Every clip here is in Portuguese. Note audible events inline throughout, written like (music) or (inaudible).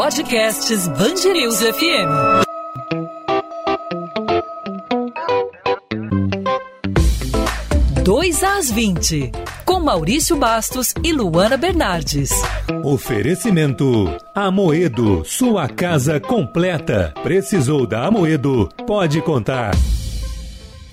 Podcasts Bangerils FM. Dois às 20, com Maurício Bastos e Luana Bernardes. Oferecimento Amoedo, sua casa completa. Precisou da Amoedo? Pode contar.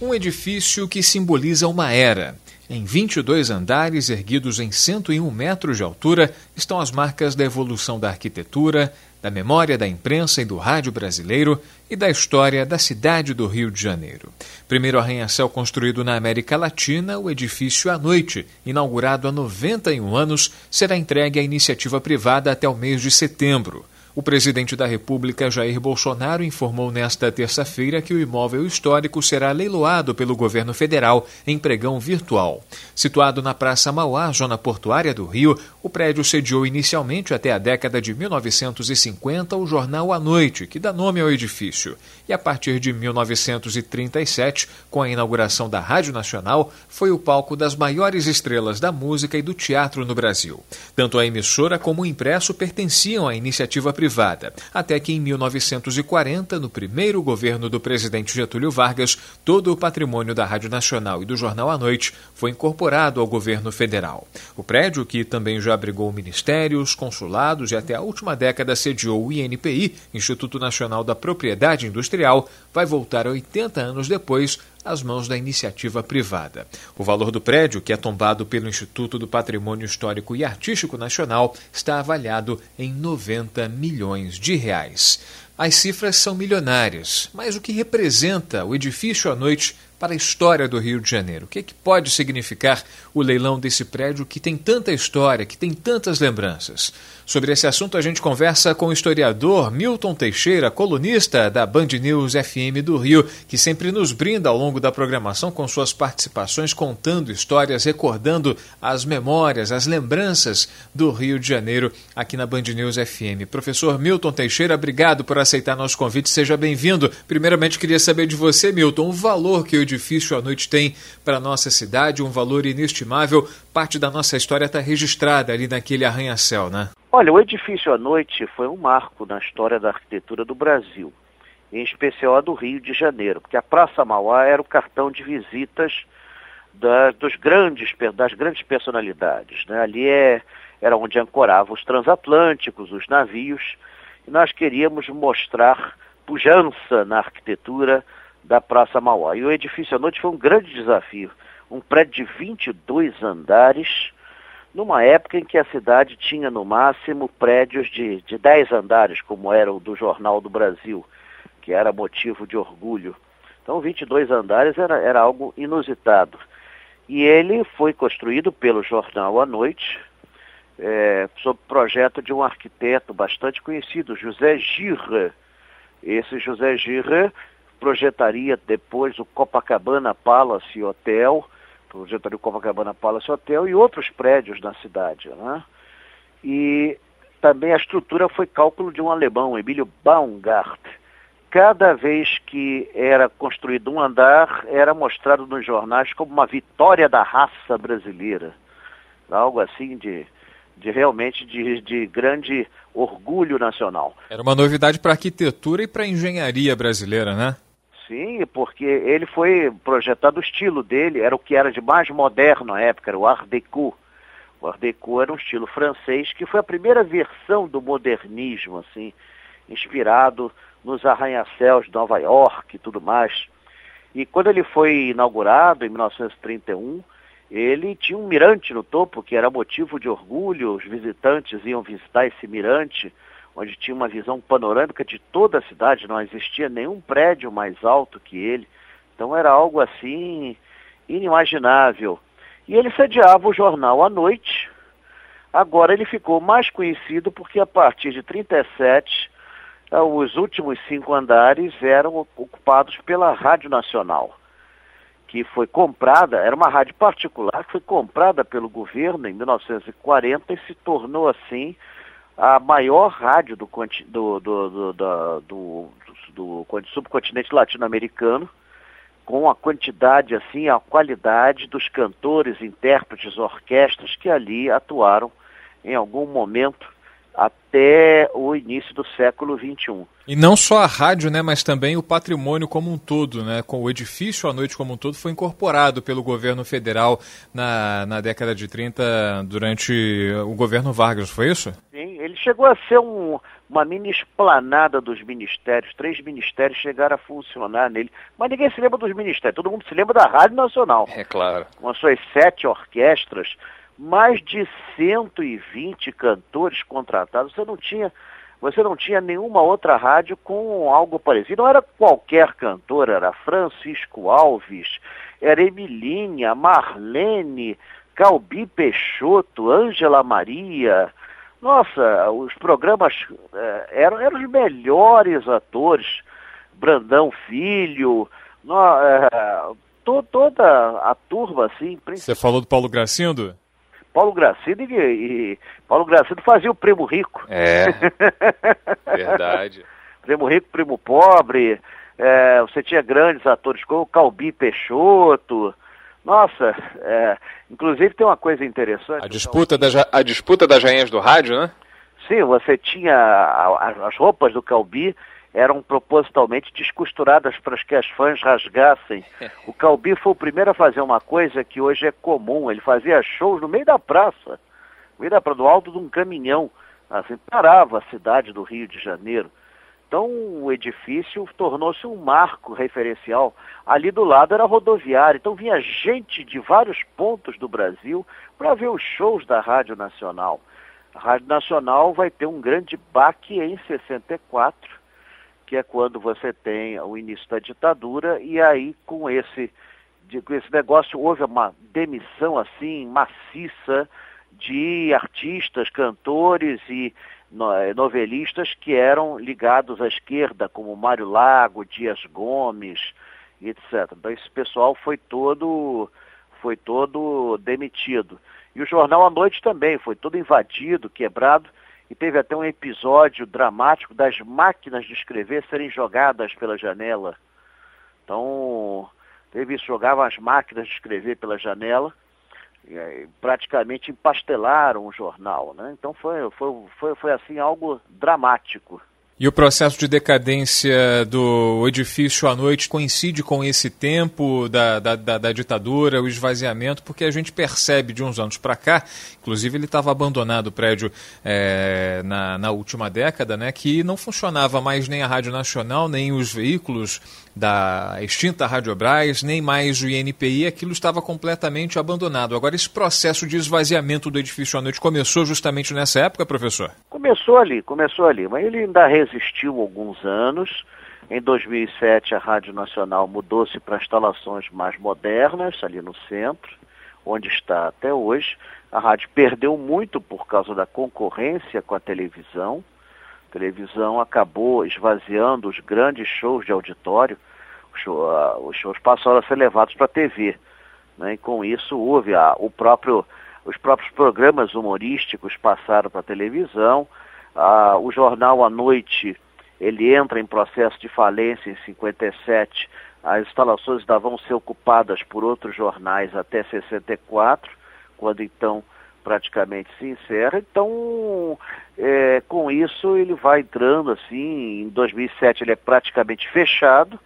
Um edifício que simboliza uma era. Em 22 andares, erguidos em 101 metros de altura, estão as marcas da evolução da arquitetura, da memória da imprensa e do rádio brasileiro e da história da cidade do Rio de Janeiro. Primeiro arranha-céu construído na América Latina, o edifício à noite, inaugurado há 91 anos, será entregue à iniciativa privada até o mês de setembro. O presidente da República, Jair Bolsonaro, informou nesta terça-feira que o imóvel histórico será leiloado pelo governo federal em pregão virtual. Situado na Praça Mauá, zona portuária do Rio, o prédio sediou inicialmente até a década de 1950 o jornal A Noite, que dá nome ao edifício. E a partir de 1937, com a inauguração da Rádio Nacional, foi o palco das maiores estrelas da música e do teatro no Brasil. Tanto a emissora como o impresso pertenciam à iniciativa privada privada, até que em 1940, no primeiro governo do presidente Getúlio Vargas, todo o patrimônio da Rádio Nacional e do Jornal à Noite foi incorporado ao governo federal. O prédio, que também já abrigou ministérios, consulados e até a última década sediou o INPI, Instituto Nacional da Propriedade Industrial, vai voltar 80 anos depois às mãos da iniciativa privada. O valor do prédio, que é tombado pelo Instituto do Patrimônio Histórico e Artístico Nacional, está avaliado em 90 milhões de reais. As cifras são milionárias, mas o que representa o edifício à noite para a história do Rio de Janeiro? O que, é que pode significar o leilão desse prédio que tem tanta história, que tem tantas lembranças? Sobre esse assunto, a gente conversa com o historiador Milton Teixeira, colunista da Band News FM do Rio, que sempre nos brinda ao longo da programação com suas participações, contando histórias, recordando as memórias, as lembranças do Rio de Janeiro aqui na Band News FM. Professor Milton Teixeira, obrigado por aceitar nosso convite, seja bem-vindo. Primeiramente, queria saber de você, Milton, o valor que o edifício à noite tem para a nossa cidade, um valor inestimável. Parte da nossa história está registrada ali naquele arranha-céu, né? Olha, o edifício à noite foi um marco na história da arquitetura do Brasil, em especial a do Rio de Janeiro, porque a Praça Mauá era o cartão de visitas da, dos grandes, das grandes personalidades. Né? Ali é, era onde ancoravam os transatlânticos, os navios, e nós queríamos mostrar pujança na arquitetura da Praça Mauá. E o edifício à noite foi um grande desafio. Um prédio de 22 andares, numa época em que a cidade tinha no máximo prédios de, de 10 andares, como era o do Jornal do Brasil, que era motivo de orgulho. Então 22 andares era, era algo inusitado. E ele foi construído pelo Jornal à Noite, é, sob projeto de um arquiteto bastante conhecido, José Girre. Esse José Girre projetaria depois o Copacabana Palace Hotel, projetaria o Copacabana Palace Hotel e outros prédios na cidade. Né? E também a estrutura foi cálculo de um alemão, Emílio Baumgart. Cada vez que era construído um andar, era mostrado nos jornais como uma vitória da raça brasileira. Algo assim de, de realmente de, de grande orgulho nacional. Era uma novidade para a arquitetura e para a engenharia brasileira, né? Sim, porque ele foi projetado, o estilo dele era o que era de mais moderno na época, era o Art Deco. O Art Deco era um estilo francês que foi a primeira versão do modernismo, assim, inspirado nos arranha-céus de Nova York e tudo mais. E quando ele foi inaugurado, em 1931, ele tinha um mirante no topo, que era motivo de orgulho, os visitantes iam visitar esse mirante, onde tinha uma visão panorâmica de toda a cidade, não existia nenhum prédio mais alto que ele. Então era algo assim inimaginável. E ele sediava o jornal à noite. Agora ele ficou mais conhecido porque a partir de 37 eh, os últimos cinco andares eram ocupados pela Rádio Nacional, que foi comprada, era uma rádio particular que foi comprada pelo governo em 1940 e se tornou assim a maior rádio do, do, do, do, do, do subcontinente latino-americano, com a quantidade, assim, a qualidade dos cantores, intérpretes, orquestras que ali atuaram em algum momento até o início do século XXI. E não só a rádio, né, mas também o patrimônio como um todo, né, com o edifício à noite como um todo foi incorporado pelo governo federal na, na década de 30 durante o governo Vargas, foi isso? Sim, ele chegou a ser um, uma mini esplanada dos ministérios, três ministérios chegaram a funcionar nele, mas ninguém se lembra dos ministérios, todo mundo se lembra da Rádio Nacional. É claro. Com as suas sete orquestras, mais de 120 cantores contratados. Você não tinha, você não tinha nenhuma outra rádio com algo parecido. Não era qualquer cantor, era Francisco Alves, era Emilinha, Marlene, Calbi Peixoto, Ângela Maria. Nossa, os programas eh, eram, eram os melhores atores. Brandão Filho, no, eh, to, toda a turma, assim. Você falou do Paulo Gracindo? Paulo Gracindo e, e, Paulo Gracindo fazia o primo rico. É. (laughs) Verdade. primo rico, primo pobre. É, você tinha grandes atores como Calbi Peixoto. Nossa, é, inclusive tem uma coisa interessante. A disputa, da, a disputa das rainhas do rádio, né? Sim, você tinha a, a, as roupas do Calbi eram propositalmente descosturadas para que as fãs rasgassem. O Calbi foi o primeiro a fazer uma coisa que hoje é comum. Ele fazia shows no meio da praça, no meio da praça, do alto de um caminhão. Assim, parava a cidade do Rio de Janeiro. Então o edifício tornou-se um marco referencial. Ali do lado era rodoviário, então vinha gente de vários pontos do Brasil para ver os shows da Rádio Nacional. A Rádio Nacional vai ter um grande baque em 64, que é quando você tem o início da ditadura, e aí com esse, com esse negócio houve uma demissão assim maciça de artistas, cantores e eh, novelistas que eram ligados à esquerda, como Mário Lago, Dias Gomes, etc. Então esse pessoal foi todo, foi todo demitido. E o jornal à noite também foi todo invadido, quebrado, e teve até um episódio dramático das máquinas de escrever serem jogadas pela janela. Então, teve isso, jogavam as máquinas de escrever pela janela, e, praticamente empastelaram o jornal, né? Então foi, foi, foi, foi assim algo dramático. E o processo de decadência do edifício à noite coincide com esse tempo da, da, da, da ditadura, o esvaziamento, porque a gente percebe de uns anos para cá, inclusive ele estava abandonado o prédio é, na, na última década, né, que não funcionava mais nem a Rádio Nacional, nem os veículos da extinta Rádio Braz, nem mais o INPI, aquilo estava completamente abandonado. Agora, esse processo de esvaziamento do edifício à noite começou justamente nessa época, professor? Começou ali, começou ali, mas ele ainda resistiu alguns anos. Em 2007, a Rádio Nacional mudou-se para instalações mais modernas, ali no centro, onde está até hoje. A rádio perdeu muito por causa da concorrência com a televisão televisão acabou esvaziando os grandes shows de auditório, os shows passaram a ser levados para a TV. Né? E com isso houve a, o próprio, os próprios programas humorísticos passaram para a televisão, uh, o jornal à noite ele entra em processo de falência em 57, as instalações ainda vão ser ocupadas por outros jornais até 64, quando então praticamente se encerra. Então, é, com isso, ele vai entrando assim. Em 2007, ele é praticamente fechado.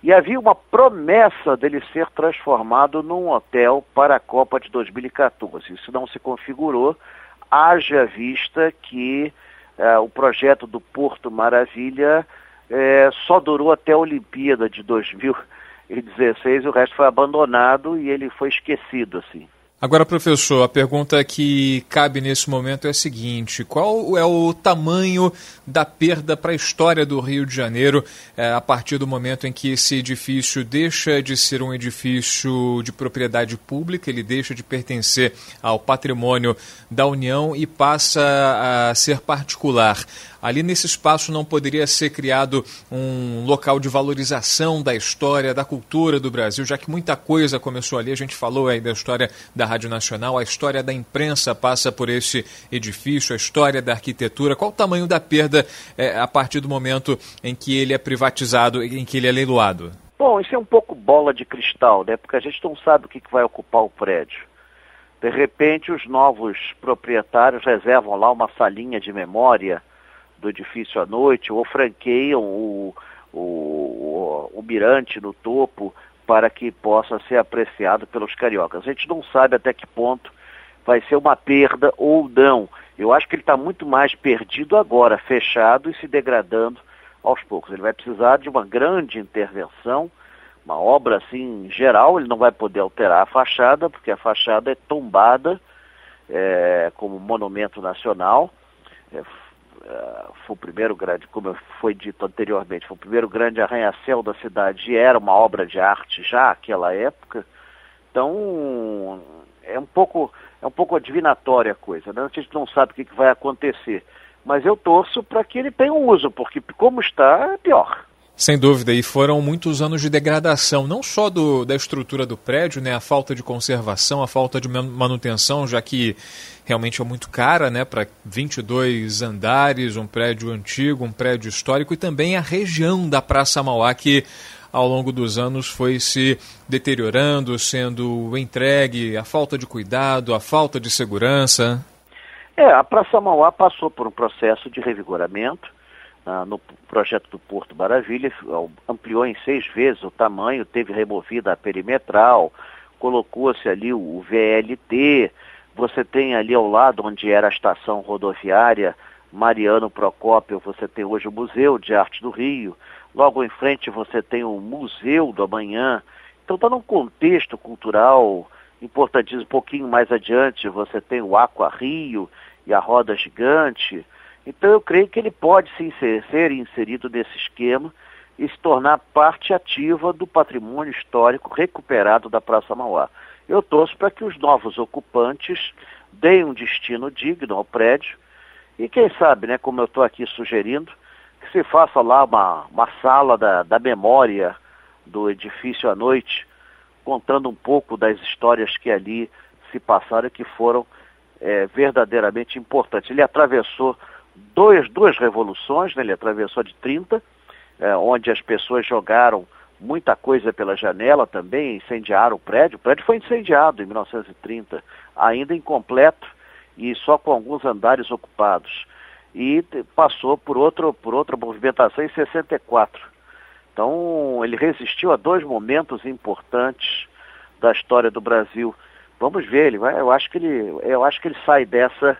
E havia uma promessa dele ser transformado num hotel para a Copa de 2014. Isso não se configurou, haja vista que é, o projeto do Porto Maravilha é, só durou até a Olimpíada de 2016, o resto foi abandonado e ele foi esquecido, assim. Agora, professor, a pergunta que cabe nesse momento é a seguinte: qual é o tamanho da perda para a história do Rio de Janeiro é, a partir do momento em que esse edifício deixa de ser um edifício de propriedade pública, ele deixa de pertencer ao patrimônio da União e passa a ser particular? ali nesse espaço não poderia ser criado um local de valorização da história, da cultura do Brasil, já que muita coisa começou ali. A gente falou aí da história da Rádio Nacional, a história da imprensa passa por esse edifício, a história da arquitetura. Qual o tamanho da perda é, a partir do momento em que ele é privatizado, em que ele é leiloado? Bom, isso é um pouco bola de cristal, né? Porque a gente não sabe o que vai ocupar o prédio. De repente, os novos proprietários reservam lá uma salinha de memória do edifício à noite ou franqueiam o, o, o, o mirante no topo para que possa ser apreciado pelos cariocas. A gente não sabe até que ponto vai ser uma perda ou não. Eu acho que ele está muito mais perdido agora, fechado e se degradando aos poucos. Ele vai precisar de uma grande intervenção, uma obra assim geral, ele não vai poder alterar a fachada, porque a fachada é tombada é, como monumento nacional. É, é, foi o primeiro grande, como foi dito anteriormente, foi o primeiro grande arranha-céu da cidade e era uma obra de arte já naquela época. Então, é um pouco, é um pouco adivinatória a coisa, né? A gente não sabe o que, que vai acontecer. Mas eu torço para que ele tenha um uso, porque como está, é pior. Sem dúvida, e foram muitos anos de degradação, não só do, da estrutura do prédio, né, a falta de conservação, a falta de manutenção, já que realmente é muito cara, né, para 22 andares, um prédio antigo, um prédio histórico, e também a região da Praça Mauá, que ao longo dos anos foi se deteriorando, sendo entregue, a falta de cuidado, a falta de segurança. É, a Praça Mauá passou por um processo de revigoramento ah, no projeto do Porto Maravilha, ampliou em seis vezes o tamanho, teve removida a perimetral, colocou-se ali o VLT, você tem ali ao lado onde era a estação rodoviária Mariano Procópio, você tem hoje o Museu de Arte do Rio, Logo em frente você tem o Museu do Amanhã. Então está num contexto cultural importantíssimo. Um pouquinho mais adiante você tem o Aqua Rio e a Roda Gigante. Então eu creio que ele pode ser, ser inserido nesse esquema e se tornar parte ativa do patrimônio histórico recuperado da Praça Mauá. Eu torço para que os novos ocupantes deem um destino digno ao prédio e quem sabe, né, como eu estou aqui sugerindo, que se faça lá uma, uma sala da, da memória do edifício à noite, contando um pouco das histórias que ali se passaram que foram é, verdadeiramente importantes. Ele atravessou dois, duas revoluções, né? ele atravessou de 30, é, onde as pessoas jogaram muita coisa pela janela também, incendiaram o prédio. O prédio foi incendiado em 1930, ainda incompleto e só com alguns andares ocupados e passou por, outro, por outra movimentação em 64. Então, ele resistiu a dois momentos importantes da história do Brasil. Vamos ver, ele vai, eu acho que ele, eu acho que ele sai dessa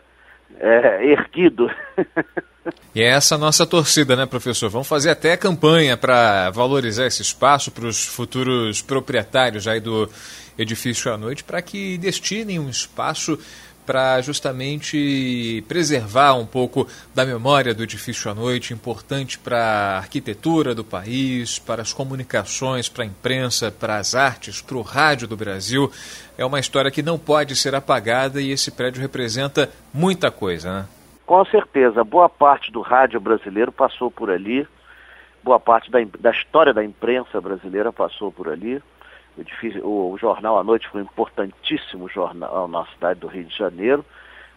é, erguido. (laughs) E é essa nossa torcida, né, professor? Vamos fazer até campanha para valorizar esse espaço para os futuros proprietários aí do edifício à noite, para que destinem um espaço para justamente preservar um pouco da memória do edifício à noite, importante para a arquitetura do país, para as comunicações, para a imprensa, para as artes, para o rádio do Brasil. É uma história que não pode ser apagada e esse prédio representa muita coisa, né? Com certeza. Boa parte do rádio brasileiro passou por ali, boa parte da, da história da imprensa brasileira passou por ali. O, difícil, o, o, Jornal à Noite foi um importantíssimo jornal na cidade do Rio de Janeiro.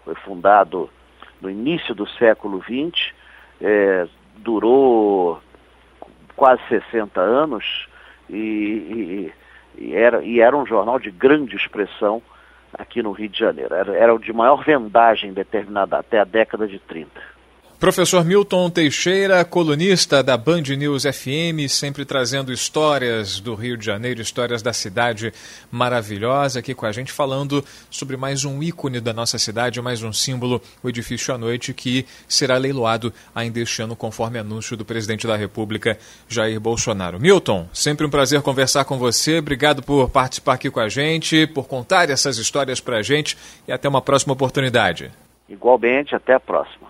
Foi fundado no início do século XX, é, durou quase 60 anos e, e, e, era, e era um jornal de grande expressão aqui no Rio de Janeiro. Era, era o de maior vendagem determinada até a década de 30. Professor Milton Teixeira, colunista da Band News FM, sempre trazendo histórias do Rio de Janeiro, histórias da cidade maravilhosa, aqui com a gente falando sobre mais um ícone da nossa cidade, mais um símbolo, o edifício à noite, que será leiloado ainda este ano, conforme anúncio do presidente da República, Jair Bolsonaro. Milton, sempre um prazer conversar com você, obrigado por participar aqui com a gente, por contar essas histórias para a gente e até uma próxima oportunidade. Igualmente, até a próxima.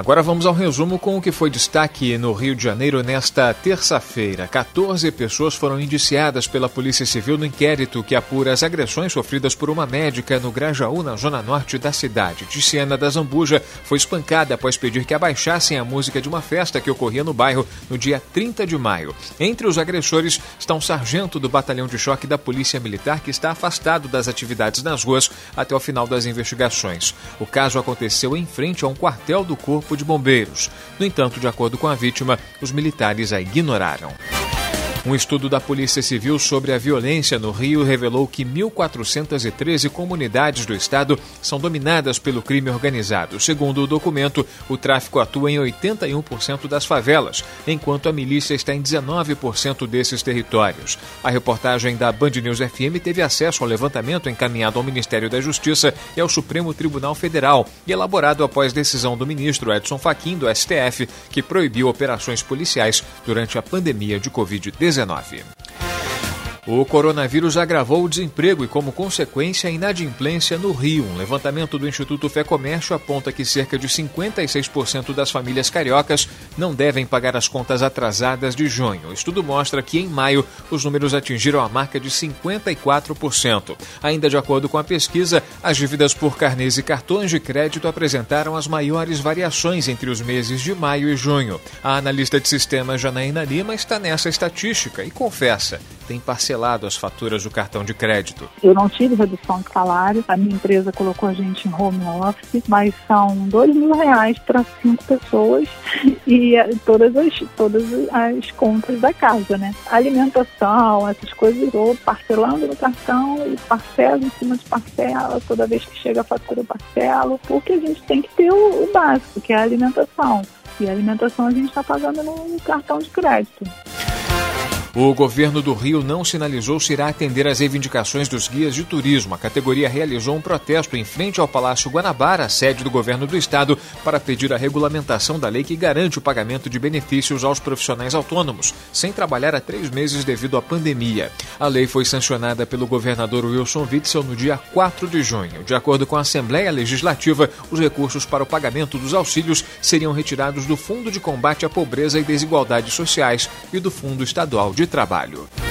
Agora vamos ao resumo com o que foi destaque no Rio de Janeiro nesta terça-feira. 14 pessoas foram indiciadas pela Polícia Civil no inquérito que apura as agressões sofridas por uma médica no Grajaú, na zona norte da cidade. Ticiana da Zambuja foi espancada após pedir que abaixassem a música de uma festa que ocorria no bairro no dia 30 de maio. Entre os agressores está um sargento do batalhão de choque da Polícia Militar que está afastado das atividades nas ruas até o final das investigações. O caso aconteceu em frente a um quartel do Corpo Corpo de Bombeiros. No entanto, de acordo com a vítima, os militares a ignoraram. Um estudo da Polícia Civil sobre a violência no Rio revelou que 1.413 comunidades do estado são dominadas pelo crime organizado. Segundo o documento, o tráfico atua em 81% das favelas, enquanto a milícia está em 19% desses territórios. A reportagem da Band News FM teve acesso ao levantamento encaminhado ao Ministério da Justiça e ao Supremo Tribunal Federal e elaborado após decisão do ministro Edson Fachin do STF, que proibiu operações policiais durante a pandemia de Covid-19. 19 o coronavírus agravou o desemprego e, como consequência, a inadimplência no Rio. Um levantamento do Instituto Fé Comércio aponta que cerca de 56% das famílias cariocas não devem pagar as contas atrasadas de junho. O estudo mostra que, em maio, os números atingiram a marca de 54%. Ainda de acordo com a pesquisa, as dívidas por carnês e cartões de crédito apresentaram as maiores variações entre os meses de maio e junho. A analista de sistemas Janaína Lima está nessa estatística e confessa, tem parceria parcelado as faturas do cartão de crédito? Eu não tive redução de salário, a minha empresa colocou a gente em home office, mas são dois mil reais para cinco pessoas e eh, todas as, todas as contas da casa, né? Alimentação, essas coisas, eu parcelando no cartão e parcelo em cima de parcela, toda vez que chega a fatura eu parcelo, porque a gente tem que ter o, o básico, que é a alimentação. E a alimentação a gente está pagando no cartão de crédito. O governo do Rio não sinalizou se irá atender às reivindicações dos guias de turismo. A categoria realizou um protesto em frente ao Palácio Guanabara, sede do governo do estado, para pedir a regulamentação da lei que garante o pagamento de benefícios aos profissionais autônomos, sem trabalhar há três meses devido à pandemia. A lei foi sancionada pelo governador Wilson Witzel no dia 4 de junho. De acordo com a Assembleia Legislativa, os recursos para o pagamento dos auxílios seriam retirados do Fundo de Combate à Pobreza e Desigualdades Sociais e do Fundo Estadual de de trabalho.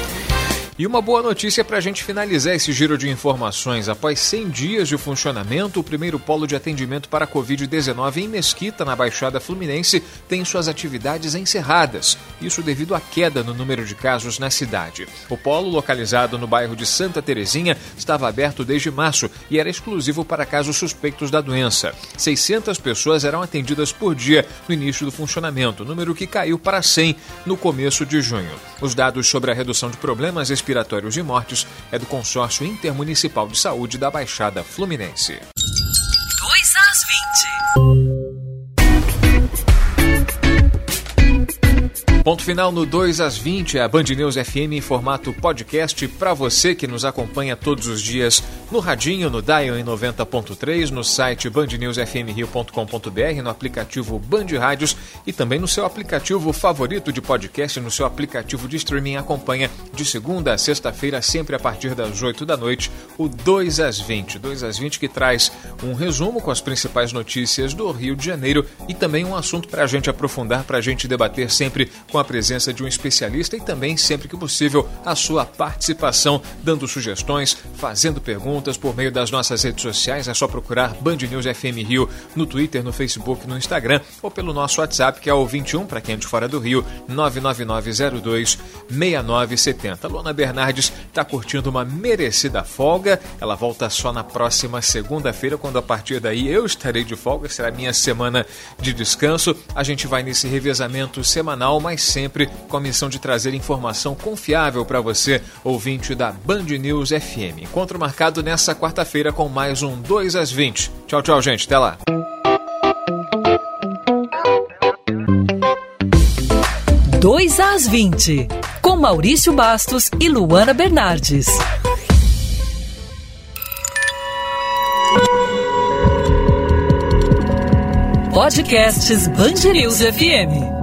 E uma boa notícia para a gente finalizar esse giro de informações. Após 100 dias de funcionamento, o primeiro polo de atendimento para a Covid-19 em Mesquita, na Baixada Fluminense, tem suas atividades encerradas. Isso devido à queda no número de casos na cidade. O polo, localizado no bairro de Santa Terezinha, estava aberto desde março e era exclusivo para casos suspeitos da doença. 600 pessoas eram atendidas por dia no início do funcionamento, número que caiu para 100 no começo de junho. Os dados sobre a redução de problemas respiratórios e mortes é do Consórcio Intermunicipal de Saúde da Baixada Fluminense. 2 às 20. Ponto final no 2 às 20, a Band News FM em formato podcast para você que nos acompanha todos os dias no radinho, no Dial em 90.3, no site bandnewsfmrio.com.br, no aplicativo Band Rádios e também no seu aplicativo favorito de podcast, no seu aplicativo de streaming. Acompanha de segunda a sexta-feira, sempre a partir das 8 da noite, o 2 às 20. 2 às 20 que traz um resumo com as principais notícias do Rio de Janeiro e também um assunto para a gente aprofundar, para a gente debater sempre com a presença de um especialista e também, sempre que possível, a sua participação, dando sugestões, fazendo perguntas por meio das nossas redes sociais. É só procurar Band News FM Rio no Twitter, no Facebook, no Instagram ou pelo nosso WhatsApp, que é o 21, para quem é de fora do Rio, 99902 6970. Luana Bernardes está curtindo uma merecida folga. Ela volta só na próxima segunda-feira, quando a partir daí eu estarei de folga, será minha semana de descanso. A gente vai nesse revezamento semanal, mas sempre com a missão de trazer informação confiável para você, ouvinte da Band News FM. Encontro marcado nessa quarta-feira com mais um 2 às 20. Tchau, tchau, gente. Até lá. Dois às 20, com Maurício Bastos e Luana Bernardes. Podcasts Band News FM.